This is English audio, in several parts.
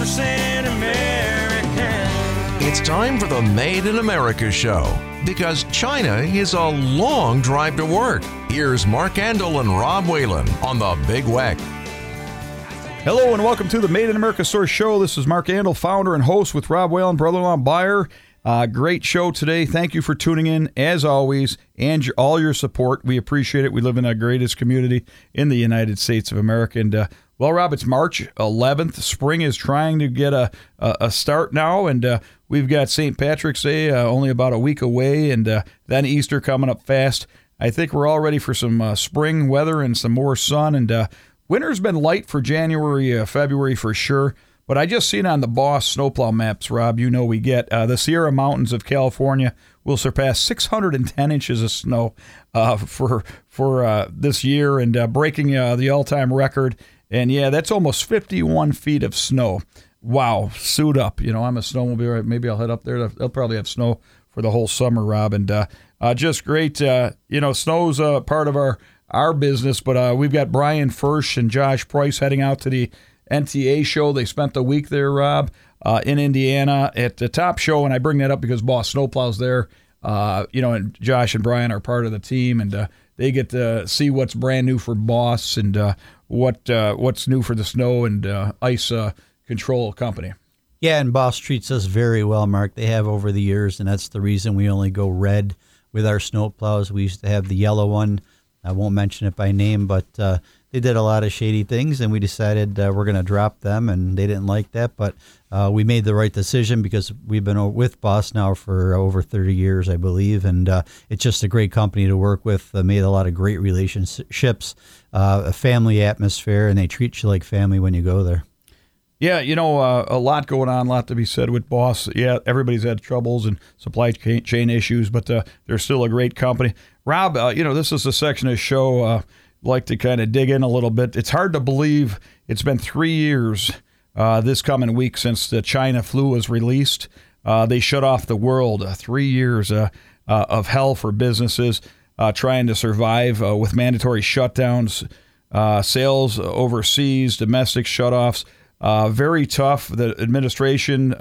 100% American. It's time for the Made in America show because China is a long drive to work. Here's Mark Andol and Rob Whalen on the Big Weck. Hello and welcome to the Made in America Store Show. This is Mark Andol, founder and host with Rob Whalen, brother-in-law buyer. Uh, great show today. Thank you for tuning in as always and your, all your support. We appreciate it. We live in the greatest community in the United States of America. And uh, well, Rob, it's March 11th. Spring is trying to get a, a, a start now, and uh, we've got St. Patrick's Day uh, only about a week away, and uh, then Easter coming up fast. I think we're all ready for some uh, spring weather and some more sun. And uh, winter's been light for January, uh, February for sure. But I just seen on the Boss snowplow maps, Rob, you know we get the Sierra Mountains of California will surpass 610 inches of snow for for this year and breaking the all-time record. And yeah, that's almost 51 feet of snow. Wow, suit up. You know, I'm a snowmobile. Maybe I'll head up there. They'll probably have snow for the whole summer, Rob. And uh, just great. you know, snow's a part of our our business, but we've got Brian Firsch and Josh Price heading out to the NTA show. They spent the week there, Rob, uh, in Indiana at the top show, and I bring that up because Boss Snowplow's there. Uh, you know, and Josh and Brian are part of the team, and uh, they get to see what's brand new for Boss and uh, what uh, what's new for the snow and uh, ice control company. Yeah, and Boss treats us very well, Mark. They have over the years, and that's the reason we only go red with our snow plows. We used to have the yellow one. I won't mention it by name, but they did a lot of shady things, and we decided uh, we're going to drop them, and they didn't like that. But uh, we made the right decision because we've been with Boss now for over 30 years, I believe, and uh, it's just a great company to work with. Uh, made a lot of great relationships, uh, a family atmosphere, and they treat you like family when you go there. Yeah, you know, uh, a lot going on, a lot to be said with Boss. Yeah, everybody's had troubles and supply chain issues, but they're still a great company. Rob, you know, this is a section of the show like to kind of dig in a little bit. It's hard to believe it's been three years uh, this coming week since the China flu was released. Uh, they shut off the world. Uh, three years uh, uh, of hell for businesses uh, trying to survive with mandatory shutdowns, sales overseas, domestic shutoffs. very tough. The administration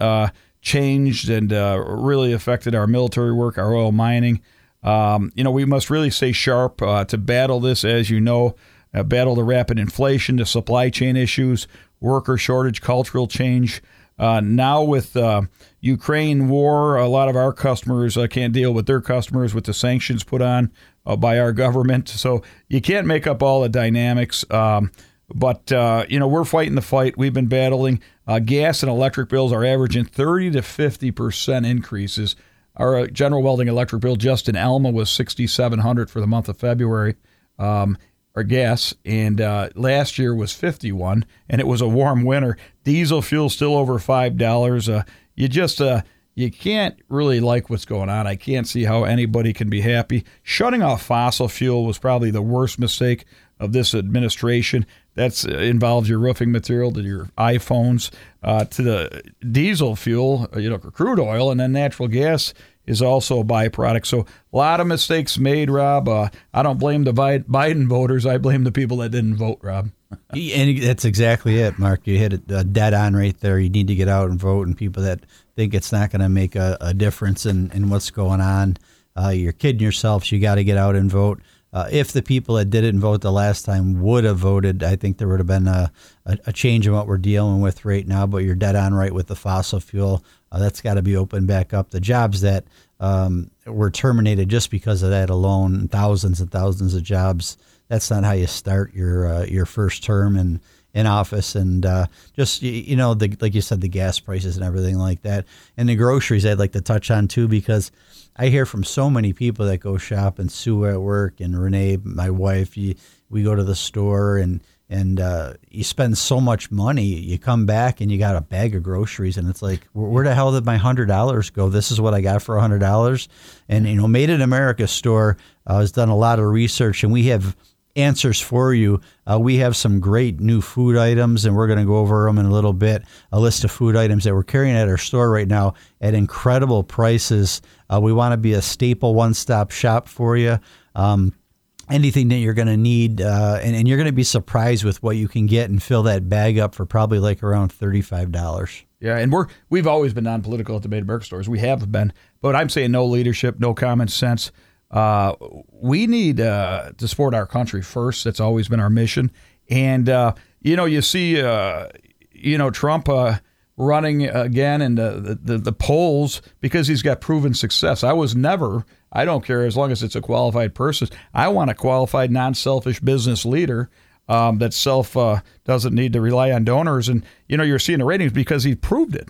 changed and really affected our military work, our oil mining. Um, you know, we must really stay sharp uh, to battle this, as you know, uh, battle the rapid inflation, the supply chain issues, worker shortage, cultural change. Uh, now with uh, Ukraine war, a lot of our customers uh, can't deal with their customers with the sanctions put on uh, by our government. So you can't make up all the dynamics. Um, but you know we're fighting the fight. We've been battling. gas and electric bills are averaging 30 to 50 percent increases our uh, General Welding electric bill just in Elma was 6700 for the month of February. Um, our gas, and uh, last year was 51, and it was a warm winter. Diesel fuel still over five dollars. Uh, you just uh, you can't really like what's going on. I can't see how anybody can be happy. Shutting off fossil fuel was probably the worst mistake of this administration. That uh, involves your roofing material to your iPhones, uh, to the diesel fuel, uh, you know, crude oil, and then natural gas is also a byproduct. So a lot of mistakes made, Rob. Uh, I don't blame the Biden voters. I blame the people that didn't vote, Rob. and that's exactly it, Mark. You hit it dead on right there. You need to get out and vote, and people that think it's not going to make a, a, difference in, in what's going on, uh, you're kidding yourselves. You got to get out and vote. Uh, if the people that didn't vote the last time would have voted, I think there would have been a, a, a, change in what we're dealing with right now. But you're dead on right with the fossil fuel. Uh, that's got to be opened back up. The jobs that um, were terminated just because of that alone, thousands and thousands of jobs. That's not how you start your uh, your first term in in office, and uh, just you, know, the, like you said, the gas prices and everything like that, and the groceries. I'd like to touch on too because I hear from so many people that go shop and Sue at work and Renee, my wife. You, we go to the store and and uh, you spend so much money. You come back and you got a bag of groceries, and it's like, where the hell did my hundred dollars go? This is what I got for a hundred dollars. And you know, Made in America store uh, has done a lot of research, and we have answers for you. Uh, we have some great new food items, and we're going to go over them in a little bit. A list of food items that we're carrying at our store right now at incredible prices. Uh, we want to be a staple one stop shop for you. Um, anything that you're going to need, uh, and, and you're going to be surprised with what you can get and fill that bag up for probably like around thirty-five dollars. Yeah, and we're we've always been non-political at the Made America stores. We have been, but I'm saying no leadership, no common sense. Uh, we need uh, to support our country first. That's always been our mission. And uh, you know, you see, uh, you know, Trump uh, running again in the, the the polls because he's got proven success. I was never. I don't care as long as it's a qualified person. I want a qualified, non-selfish business leader um, that self uh, doesn't need to rely on donors. And you know, you're seeing the ratings because he proved it.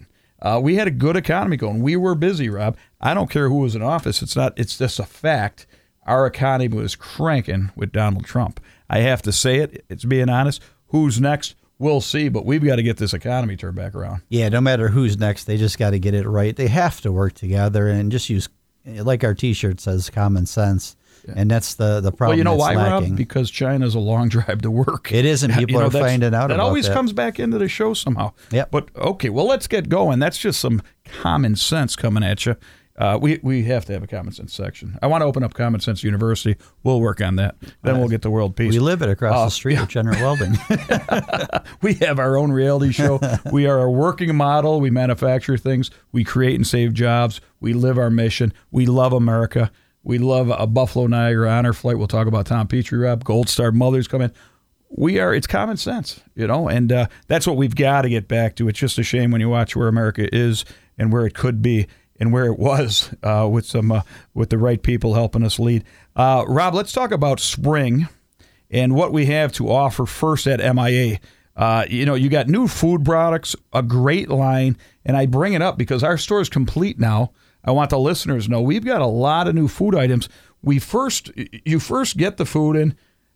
We had a good economy going. We were busy, Rob. I don't care who was in office. It's not. It's just a fact. Our economy was cranking with Donald Trump. I have to say it. It's being honest. Who's next? We'll see. But we've got to get this economy turned back around. Yeah, no matter who's next, they just got to get it right. They have to work together and just use, like our T-shirt says, common sense. And that's the the problem. Well, you know why, lacking. Rob? Because China's a long drive to work. It is, and people You know, are finding out about That always that. comes back into the show somehow. Yeah. But okay, well, let's get going. That's just some common sense coming at you. Uh, we we have to have a common sense section. I want to open up Common Sense University. We'll work on that. Then we'll get to world peace. we live it across Oh, the street at General Welding. We have our own reality show. we are a working model. We manufacture things. We create and save jobs. We live our mission. We love America. We love a Buffalo Niagara honor flight. We'll talk about Tom Petrie, Rob. Gold Star mothers coming. We are. It's common sense, you know, and uh, that's what we've got to get back to. It's just a shame when you watch where America is and where it could be and where it was uh, with some uh, with the right people helping us lead. Uh, Rob, let's talk about spring and what we have to offer first at MIA. Uh, you know, you got new food products, a great line, and I bring it up because our store is complete now. I want the listeners to know we've got a lot of new food items. We first, you first get the food in.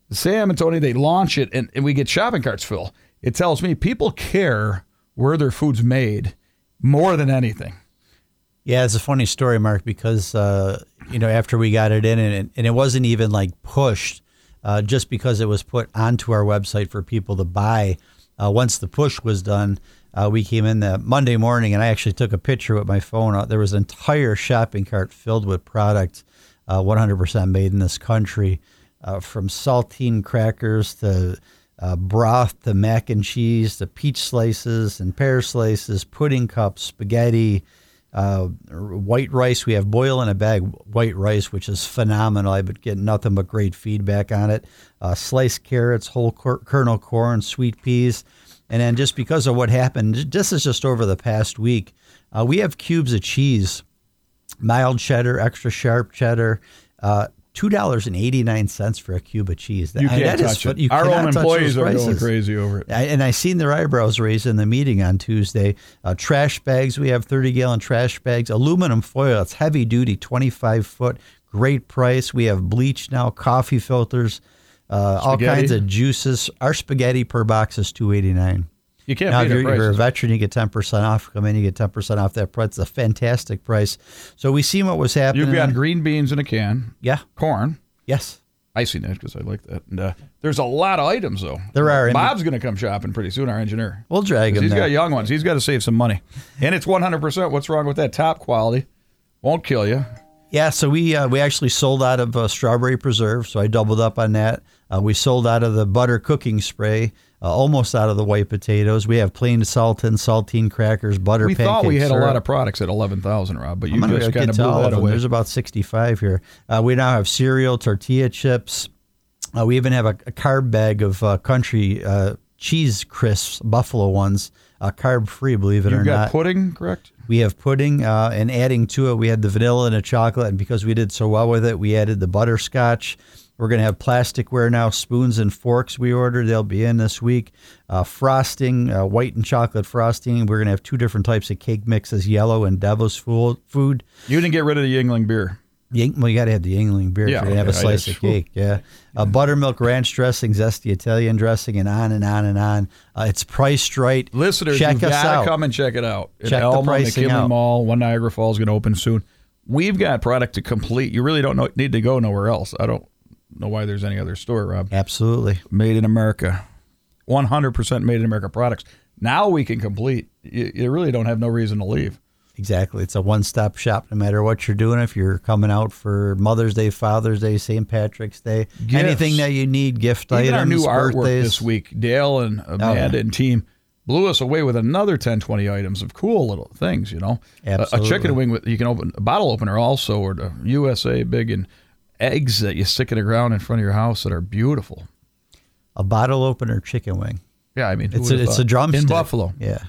Sam and Tony, they launch it, and, and we get shopping carts full. It tells me people care where their food's made more than anything. Yeah, it's a funny story, Mark, because uh, you know after we got it in, and, and it wasn't even like pushed, uh, just because it was put onto our website for people to buy. Uh, once the push was done, uh, we came in that Monday morning, and I actually took a picture with my phone. Uh, There was an entire shopping cart filled with product, uh, 100% made in this country, uh, from saltine crackers to uh, broth to mac and cheese to peach slices and pear slices, pudding cups, spaghetti uh, white rice. We have boil in a bag white rice, which is phenomenal. I've been getting nothing but great feedback on it. Uh, sliced carrots, whole cor- kernel corn, sweet peas. And then just because of what happened, this is just over the past week, uh, we have cubes of cheese, mild cheddar, extra sharp cheddar. Two dollars and eighty nine cents for a cube of cheese. You I- can't that is touch fu- it. You Our own employees are going crazy over it. I, and I seen their eyebrows raise in the meeting on Tuesday. Uh, trash bags, we have 30 gallon trash bags. Aluminum foil, it's heavy duty, 25 foot, great price. We have bleach now, coffee filters, uh, all kinds of juices. Our spaghetti per box is 289 You can't now, if our you're, if you're a veteran, you get 10% off. Come in, you get 10% off that price. It's a fantastic price. So we seen what was happening. You've got green beans in a can, yeah, corn. yes. I seen that because I like that. And uh, there's a lot of items though. There are, Bob's going to come shopping pretty soon. Our engineer. We'll drag him He's there. got young ones. He's got to save some money, and it's 100. percent What's wrong with that? Top quality, won't kill you. Yeah, so we uh, we actually sold out of uh, strawberry preserve, so I doubled up on that. Uh, we sold out of the butter cooking spray, uh, almost out of the white potatoes. We have plain saltine, saltine crackers, butter. We thought we had a lot of products at 11,000, Rob, but you I'm just kind of blew that away. There's about 65 here. Uh, we now have cereal, tortilla chips. Uh, we even have a, a carb bag of uh, country uh, cheese crisps, buffalo ones, uh, carb free. Believe it You or not, you got pudding, correct? We have pudding, uh, and adding to it, we had the vanilla and the chocolate. And because we did so well with it, we added the butterscotch. We're going to have plasticware now, spoons and forks we ordered. They'll be in this week. Uh, frosting, uh, white and chocolate frosting. We're going to have two different types of cake mixes, yellow and devil's food. food. You didn't get rid of the Yuengling beer. Ying- Well, you got to have the Yuengling beer Yeah, if you're going to have a slice of cake. Yeah. Uh, buttermilk ranch dressing, zesty Italian dressing, and on and on and on. Uh, it's priced right. Listeners, Check you've us got out. to come and check it out. At Check the Elma, pricing McKinley out. Mall, One Niagara Falls is going to open soon. We've got product to complete. You really don't know, need to go nowhere else. I don't know why there's any other store, Rob. Absolutely. Made in America. 100% made in America products. Now we can complete. You, you really don't have no reason to leave. Exactly. It's a one stop shop no matter what you're doing. If you're coming out for Mother's Day, Father's Day, St. Patrick's Day, Gifts. anything that you need, gift Even items, our new artwork this week, Dale and Amanda Oh, and team blew us away with another 10, 20 items of cool little things, you know. A- A, chicken wing with you can open a bottle opener also or the USA big and eggs that you stick in the ground in front of your house that are beautiful. A bottle opener chicken wing. Yeah, I mean, It's a, it's a drumstick. in Buffalo. Yeah.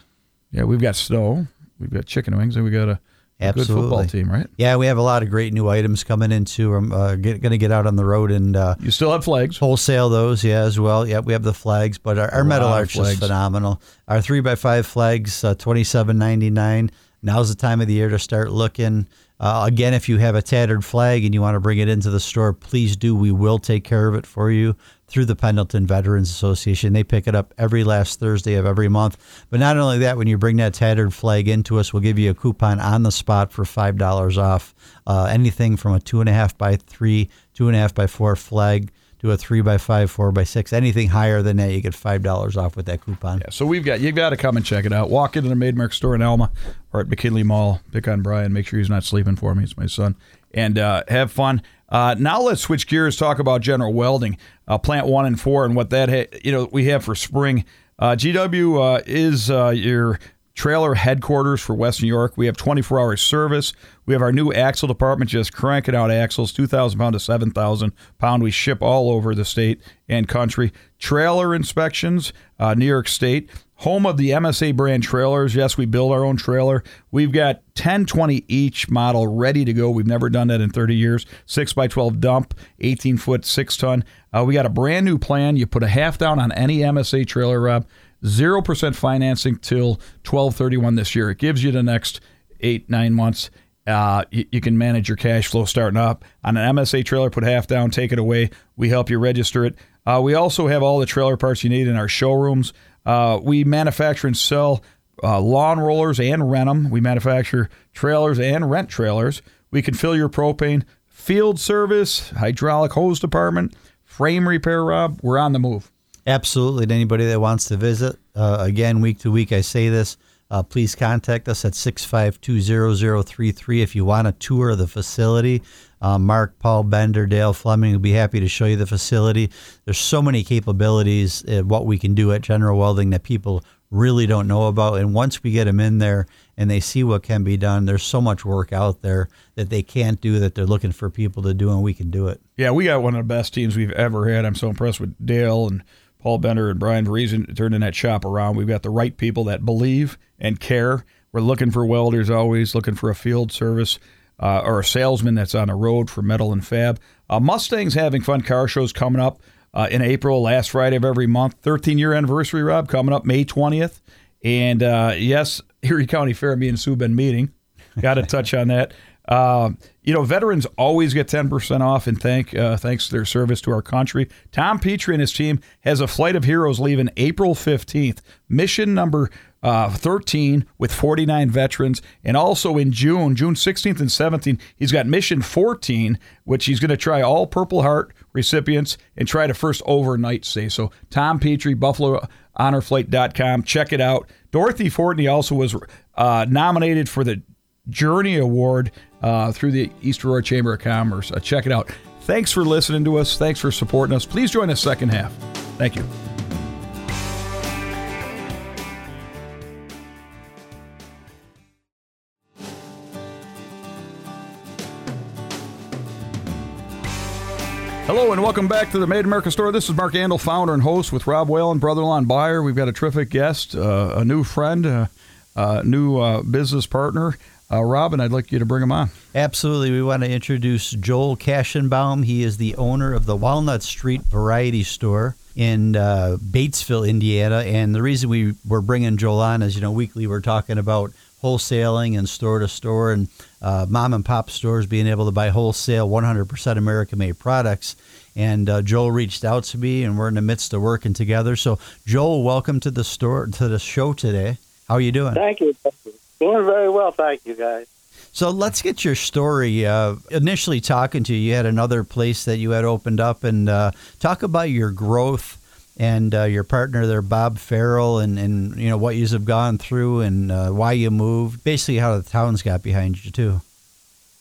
Yeah, we've got snow, we've got chicken wings, and we got a, good football team, right? Yeah, we have a lot of great new items coming into. I'm uh, going to get out on the road and uh, You still have flags. wholesale those, yeah, as well. Yeah, we have the flags, but our, our metal arch is phenomenal. Our three by five flags, uh, twenty seven ninety nine. Now's the time of the year to start looking. Uh, again, if you have a tattered flag and you want to bring it into the store, please do. We will take care of it for you through the Pendleton Veterans Association. They pick it up every last Thursday of every month. But not only that, when you bring that tattered flag into us, we'll give you a coupon on the spot for five dollars off uh, anything from a two and a half by three, two and a half by four flag to a three by five, four by six. Anything higher than that, you get five dollars off with that coupon. Yeah, so we've got you've got to come and check it out. Walk into the Made Mark store in Elma or at McKinley Mall. Pick on Brian. Make sure he's not sleeping for me. It's my son. And uh, have fun. Uh, now let's switch gears. Talk about General Welding, uh, Plant One and Four, and what that ha- you know we have for spring. Uh, GW uh, is uh, your trailer headquarters for West New York. We have 24 hour service. We have our new axle department just cranking out axles, 2,000 pound to 7,000 pound. We ship all over the state and country. Trailer inspections, uh, New York State. Home of the MSA brand trailers. Yes, we build our own trailer. We've got 10, 20 each model ready to go. We've never done that in 30 years. 6 by 12 dump, 18 foot, 6 ton. Uh, we got a brand new plan. You put a half down on any MSA trailer, Rob. 0% financing till 1231 this year. It gives you the next eight, nine months. Uh, you, you can manage your cash flow starting up. On an MSA trailer, put half down, take it away. We help you register it. Uh, we also have all the trailer parts you need in our showrooms. Uh, we manufacture and sell uh, lawn rollers and rent them. We manufacture trailers and rent trailers. We can fill your propane, field service, hydraulic hose department, frame repair, Rob. We're on the move. Absolutely. And anybody that wants to visit, uh, again, week to week, I say this. Uh, please contact us at 652 0033 if you want a tour of the facility. Uh, Mark, Paul, Bender, Dale Fleming will be happy to show you the facility. There's so many capabilities at what we can do at General Welding that people really don't know about. And once we get them in there and they see what can be done, there's so much work out there that they can't do that they're looking for people to do, and we can do it. Yeah, we got one of the best teams we've ever had. I'm so impressed with Dale and Paul Bender and Brian Verizon turning that shop around. We've got the right people that believe and care. We're looking for welders always, looking for a field service uh, or a salesman that's on the road for metal and fab. Uh, Mustang's having fun car shows coming up uh, in April, last Friday of every month. 13 year anniversary, Rob, coming up May 20th. And uh, yes, Erie County Fair, me and Sue been meeting. Got to touch on that. Um, you know, veterans always get 10% off and thank uh, thanks to their service to our country. Tom Petrie and his team has a flight of heroes leaving April 15th. Mission number uh, 13 with 49 veterans. And also in June, June 16th and 17th, he's got mission 14, which he's going to try all Purple Heart recipients and try to first overnight stay. So Tom Petrie, Buffalo BuffaloHonorFlight.com. Check it out. Dorothy Fortney also was uh, nominated for the Journey Award uh, through the East Aurora Chamber of Commerce. Uh, check it out. Thanks for listening to us. Thanks for supporting us. Please join us second half. Thank you. Hello and welcome back to the Made in America store. This is Mark Andol, founder and host with Rob Whalen, brother-in-law and buyer. We've got a terrific guest, uh, a new friend, uh, uh, new uh, business partner. Uh, Robin, I'd like you to bring him on. Absolutely. We want to introduce Joel Cashenbaum. He is the owner of the Walnut Street Variety Store in uh, Batesville, Indiana. And the reason we were bringing Joel on is, you know, weekly we're talking about wholesaling and store to store and uh, mom and pop stores being able to buy wholesale 100% American made products. And uh, Joel reached out to me, and we're in the midst of working together. So, Joel, welcome to the store to the show today. How are you doing? Thank you. Doing very well, thank you, guys. So let's get your story. Uh, initially, talking to you, you had another place that you had opened up, and uh, talk about your growth and uh, your partner there, Bob Farrell, and, and you know what you have gone through and uh, why you moved. Basically, how the town's got behind you too.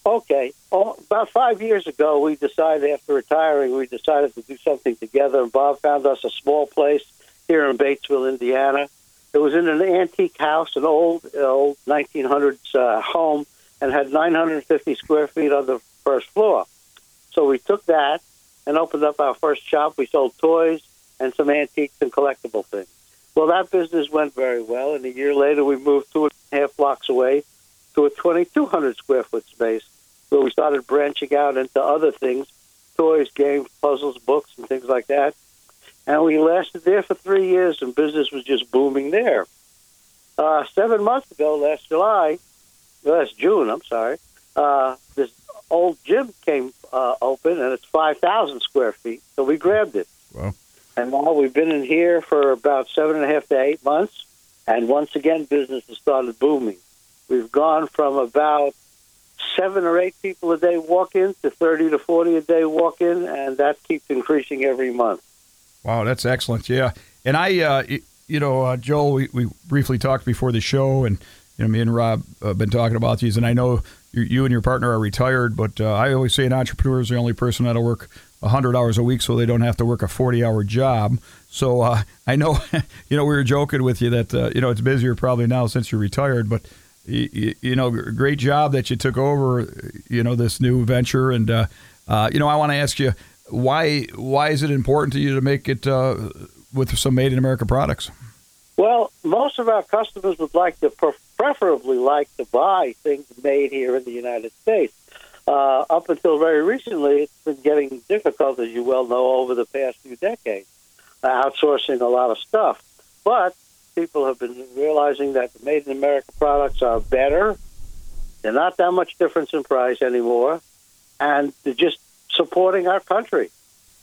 Okay. Oh, about five years ago, we decided after retiring, we decided to do something together. And Bob found us a small place here in Batesville, Indiana. It was in an antique house, an old, old 1900s uh, home, and had 950 square feet on the first floor. So we took that and opened up our first shop. We sold toys and some antiques and collectible things. Well, that business went very well, and a year later, we moved two and a half blocks away to a 2,200 square foot space where we started branching out into other things toys, games, puzzles, books, and things like that. And we lasted there for three years, and business was just booming there. Uh, seven months ago, last July, last June, I'm sorry, uh, this old gym came uh, open, and it's 5,000 square feet. So we grabbed it. Wow. And now we've been in here for about seven and a half to eight months, and once again, business has started booming. We've gone from about seven or eight people a day walk in to 30 to 40 a day walk in, and that keeps increasing every month. Wow, that's excellent. Yeah, and I, uh, you know, uh, Joel, we, we briefly talked before the show, and you know, me and Rob have been talking about these, and I know you, you and your partner are retired, but uh, I always say an entrepreneur is the only person that'll work 100 hours a week so they don't have to work a 40 hour job. So uh, I know, you know, we were joking with you that, uh, you know, it's busier probably now since you're retired, but, you, you know, great job that you took over, you know, this new venture. And, uh, uh you know, I want to ask you, why why is it important to you to make it uh, with some made in America products? Well, most of our customers would like to preferably like to buy things made here in the United States. Uh, up until very recently, it's been getting difficult, as you well know, over the past few decades, uh, outsourcing a lot of stuff. But people have been realizing that the made in America products are better. They're not that much difference in price anymore, and they're just supporting our country.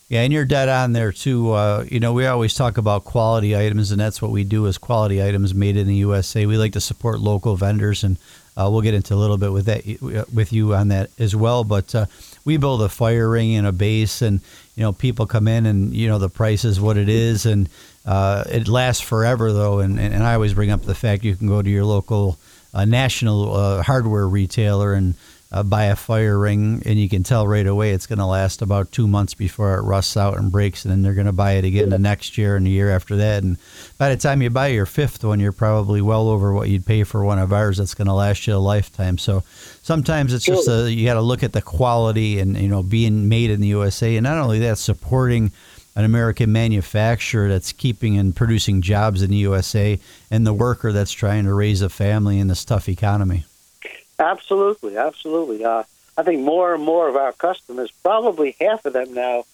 Yeah, and you're dead on there too. Uh, you know, we always talk about quality items, and that's what we do is quality items made in the USA. We like to support local vendors, and uh, we'll get into a little bit with that with you on that as well. But uh, we build a fire ring and a base, and you know, people come in, and you know, the price is what it is, and uh, it lasts forever though. And, and, and I always bring up the fact you can go to your local uh, national uh, hardware retailer and uh, buy a fire ring, and you can tell right away it's going to last about two months before it rusts out and breaks, and then they're going to buy it again the next year and the year after that. And by the time you buy your fifth one, you're probably well over what you'd pay for one of ours that's going to last you a lifetime. So sometimes it's just a, you got to look at the quality and you know being made in the USA, and not only that, supporting an American manufacturer that's keeping and producing jobs in the USA, and the worker that's trying to raise a family in this tough economy. Absolutely, absolutely. Uh, I think more and more of our customers, probably half of them now,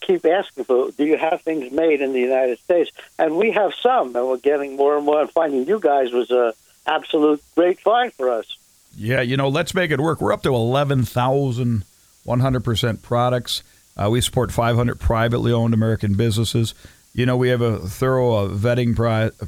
keep asking for, do you have things made in the United States? And we have some, and we're getting more and more. And finding you guys was a absolute great find for us. Yeah, you know, let's make it work. We're up to 11,000 100% products. Uh, we support 500 privately owned American businesses. You know, we have a thorough uh, vetting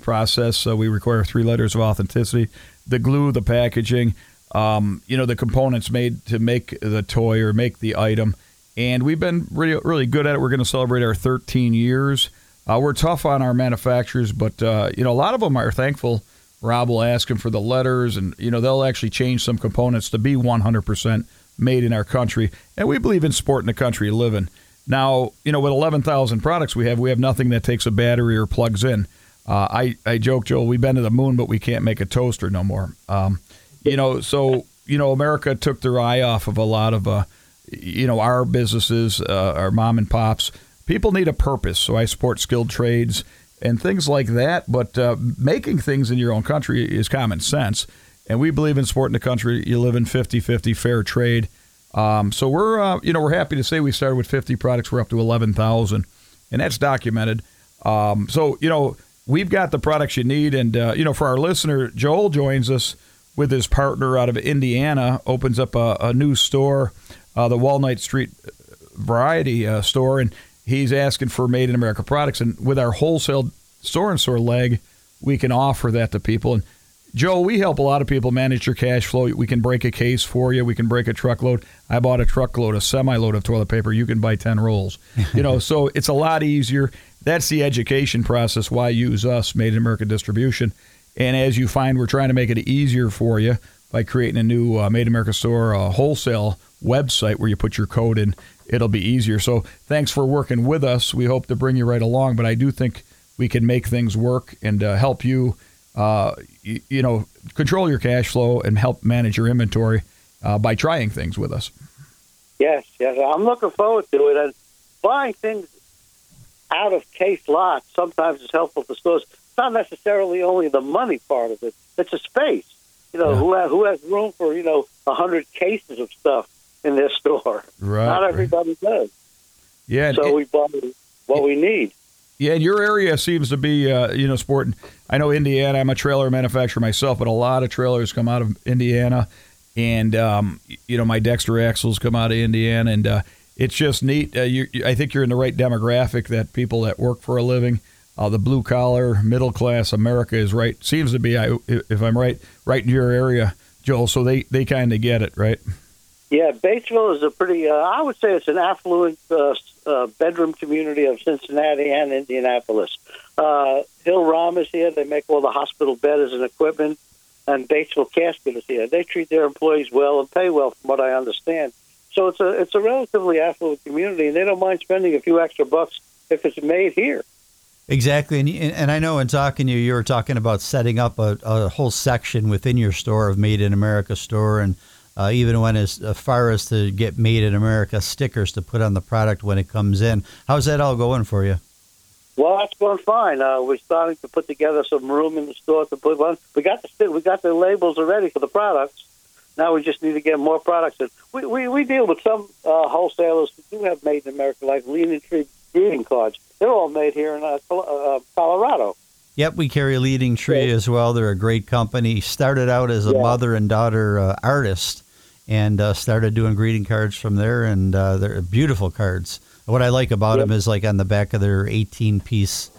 process. So we require three letters of authenticity the glue, the packaging um, you know, the components made to make the toy or make the item. And we've been really, really good at it. We're going to celebrate our 13 years. Uh, we're tough on our manufacturers, but, uh, you know, a lot of them are thankful. Rob will ask them for the letters, and, you know, they'll actually change some components to be 100% made in our country. And we believe in supporting the country living. Now, you know, with 11,000 products we have, we have nothing that takes a battery or plugs in. Uh, I, I joke, Joel, we've been to the moon, but we can't make a toaster no more. Um, you know, so you know, America took their eye off of a lot of, uh, you know, our businesses, uh, our mom and pops. People need a purpose, so I support skilled trades and things like that. But uh, making things in your own country is common sense, and we believe in supporting the country. You live in 50-50 fair trade. Um, so we're, uh, you know, we're happy to say we started with 50 products. We're up to 11,000, and that's documented. Um, so you know, we've got the products you need, and uh, you know, for our listener, Joel joins us with his partner out of Indiana, opens up a, a new store, uh, the Walnut Street Variety uh, store, and he's asking for made in America products. And with our wholesale store and store leg, we can offer that to people. And Joe, we help a lot of people manage their cash flow. We can break a case for you. We can break a truckload. I bought a truckload, a semi-load of toilet paper. You can buy ten rolls. You know, so it's a lot easier. That's the education process. Why use us, Made in America distribution? And as you find, we're trying to make it easier for you by creating a new uh, Made America store uh, wholesale website where you put your code in. It'll be easier. So thanks for working with us. We hope to bring you right along. But I do think we can make things work and uh, help you uh, you, you, know, control your cash flow and help manage your inventory uh, by trying things with us. Yes, yes, I'm looking forward to it. And buying things out of case lots sometimes is helpful for stores. It's not necessarily only the money part of it; it's a space. You know, yeah. who has, who has room for you know a hundred cases of stuff in their store? Right. Not everybody right. does. Yeah. So it, we buy what it, we need. Yeah, and your area seems to be, uh, you know, sporting. I know Indiana. I'm a trailer manufacturer myself, but a lot of trailers come out of Indiana, and um, you know, my Dexter axles come out of Indiana, and uh, it's just neat. Uh, you, I think you're in the right demographic that people that work for a living, uh, the blue collar, middle class America is right. Seems to be, I, if I'm right, right in your area, Joel. So they they kind of get it, right? Yeah, Batesville is a pretty. Uh, I would say it's an affluent uh, uh, bedroom community of Cincinnati and Indianapolis. Uh, Hill-Rom is here. They make all the hospital beds and equipment, and Batesville Casket is here. They treat their employees well and pay well, from what I understand. So it's a it's a relatively affluent community, and they don't mind spending a few extra bucks if it's made here. Exactly, and and I know in talking to you, you were talking about setting up a, a whole section within your store of Made in America store and uh, even when as far as to get made in America stickers to put on the product when it comes in. How's that all going for you? Well, that's going fine. Uh, we're starting to put together some room in the store to put one. We got the we got the labels already for the products. Now we just need to get more products. And we, we, we deal with some uh, wholesalers who do have made in America, like Leanin' Tree greeting cards. They're all made here in uh, uh Colorado. Yep, we carry Leanin' Tree as well. They're a great company. Started out as a yeah. mother and daughter uh, artist and uh, started doing greeting cards from there, and uh, they're beautiful cards. What I like about yep. them is like on the back of their 18 piece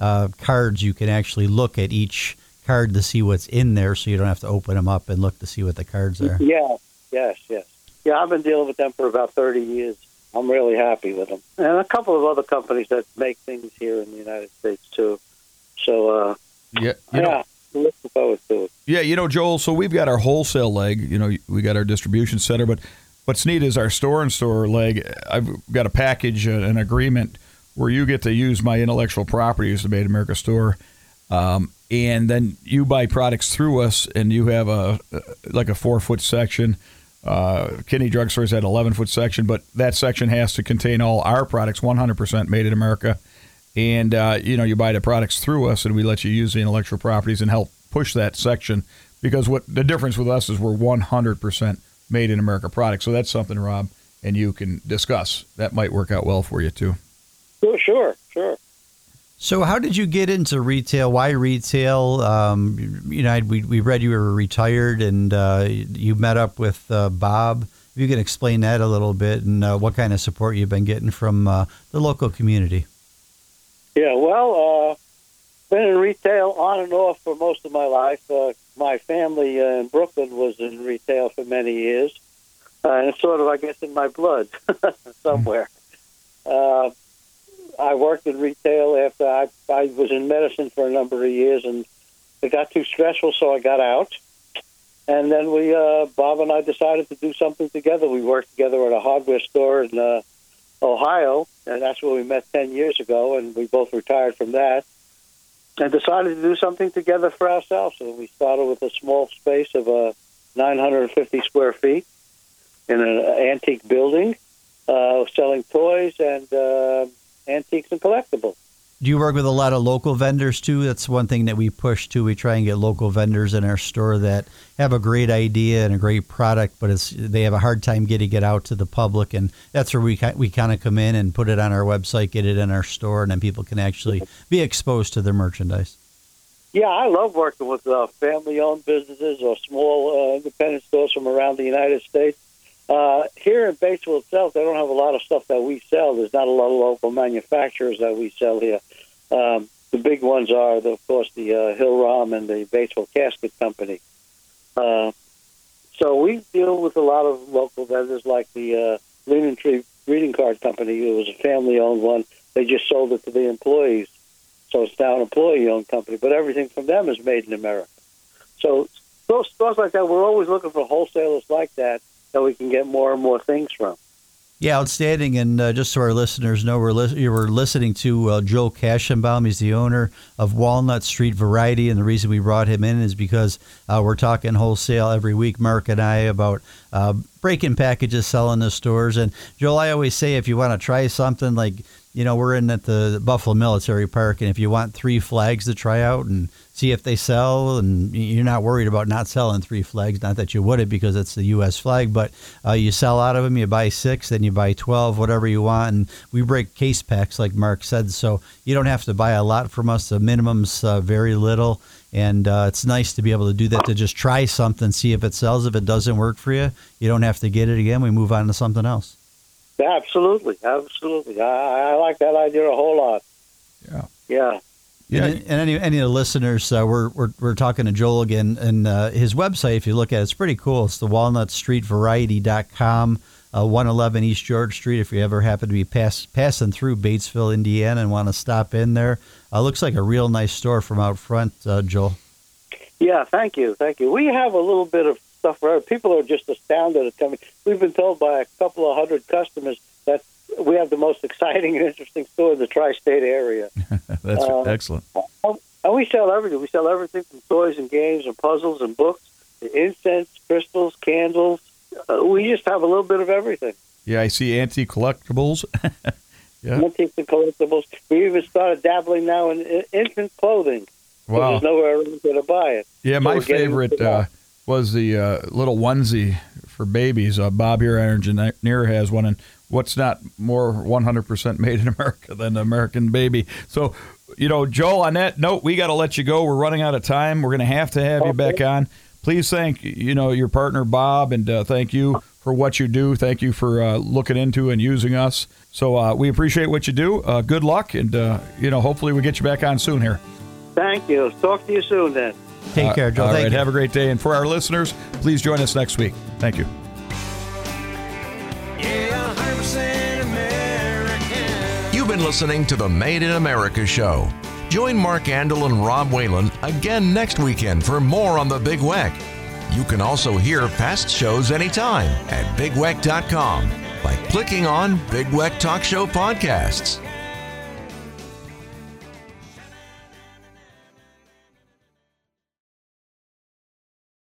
uh, cards, you can actually look at each card to see what's in there, so you don't have to open them up and look to see what the cards are. Yeah, yes, yes, yeah. I've been dealing with them for about 30 years. I'm really happy with them, and a couple of other companies that make things here in the United States too. So, uh, yeah, you know, yeah looking forward to it. Yeah, you know, Joel. So we've got our wholesale leg. You know, we got our distribution center, but what's neat is our store and store leg. I've got a package, uh, an agreement where you get to use my intellectual property as the Made America store. Um, and then you buy products through us, and you have a like a four foot section. Uh, Kinney Drugstore's at 11 foot section, but that section has to contain all our products, 100% made in America and uh, you know you buy the products through us, and we let you use the intellectual properties and help push that section. Because what the difference with us is we're 100% made in America products. So that's something, Rob, and you can discuss. That might work out well for you too. Sure, sure, sure. So, how did you get into retail? Why retail? Um, you know, we, we read you were retired and uh, you met up with uh, Bob. If you can explain that a little bit and uh, what kind of support you've been getting from uh, the local community. Yeah, well, uh, been in retail on and off for most of my life. Uh, my family in Brooklyn was in retail for many years, and it's sort of, I guess, in my blood somewhere. Uh, I worked in retail after I, I was in medicine for a number of years, and it got too stressful, so I got out. And then we, uh, Bob and I, decided to do something together. We worked together at a hardware store in uh, Ohio, and that's where we met 10 years ago, and we both retired from that and decided to do something together for ourselves. So we started with a small space of uh, 950 square feet in an antique building, uh, selling toys and uh, antiques and collectibles. Do you work with a lot of local vendors too? That's one thing that we push too. We try and get local vendors in our store that have a great idea and a great product, but it's they have a hard time getting it out to the public, and that's where we we kind of come in and put it on our website, get it in our store, and then people can actually be exposed to their merchandise. Yeah, I love working with uh, family-owned businesses or small uh, independent stores from around the United States. Uh, here in Batesville itself, they don't have a lot of stuff that we sell. There's not a lot of local manufacturers that we sell here. Um, the big ones are, the, of course, the uh, Hill Rom and the Batesville Casket Company. Uh, so we deal with a lot of local vendors like the uh, Leanin' Tree Greeting Card Company. It was a family-owned one. They just sold it to the employees, so it's now an employee-owned company. But everything from them is made in America. So stores like that, we're always looking for wholesalers like that that we can get more and more things from. Yeah, outstanding. And uh, just so our listeners know, we're li- you were listening to uh, Joel Kashenbaum. He's the owner of Walnut Street Variety. And the reason we brought him in is because uh, we're talking wholesale every week, Mark and I, about uh, breaking packages, selling the stores. And Joel, I always say if you want to try something like, you know, we're in at the Buffalo Military Park, and if you want three flags to try out and see if they sell, and you're not worried about not selling three flags, not that you would it because it's the U.S. flag, but uh, you sell out of them, you buy six, then you buy 12, whatever you want, and we break case packs, like Mark said, so you don't have to buy a lot from us. The minimum's uh, very little, and uh, it's nice to be able to do that to just try something, see if it sells. If it doesn't work for you, you don't have to get it again. We move on to something else. Absolutely, absolutely. I, I like that idea a whole lot. Yeah. Yeah. Yeah. And, and any any of the listeners, uh, we're, we're we're talking to Joel again, and uh, his website, if you look at it, it's pretty cool. It's the walnutstreetvariety.com, uh, 111 East George Street. If you ever happen to be pass, passing through Batesville, Indiana, and want to stop in there, uh, looks like a real nice store from out front, uh, Joel. Yeah, thank you, thank you. We have a little bit of stuff for people are just astounded at coming. We've been told by a couple of hundred customers that we have the most exciting and interesting store in the tri-state area. That's Uh, excellent. And we sell everything. We sell everything from toys and games and puzzles and books, to incense, crystals, candles. Uh, we just have a little bit of everything. Yeah, I see antique collectibles. yeah. Antiques and collectibles. We even started dabbling now in in infant clothing. Wow. There's nowhere else to buy it. Yeah, So my favorite uh, was the uh, little onesie for babies. Uh, Bob here at Engineer has one, and what's not more 100% made in America than the American baby? So, you know, Joel, on that note, we got to let you go. We're running out of time. We're going to have to have you back on. Please thank you know your partner Bob, and uh, thank you for what you do. Thank you for uh, looking into and using us. So uh, we appreciate what you do. Uh, good luck, and uh, you know, hopefully we get you back on soon here. Thank you. Talk to you soon then. Take uh, care, Joel. All Thank right, you. have a great day. And for our listeners, please join us next week. Thank you. Yeah, 100% American. You've been listening to the Made in America show. Join Mark Andol and Rob Whalen again next weekend for more on the Big Weck. You can also hear past shows anytime at bigweck.com by clicking on Big Weck Talk Show Podcasts.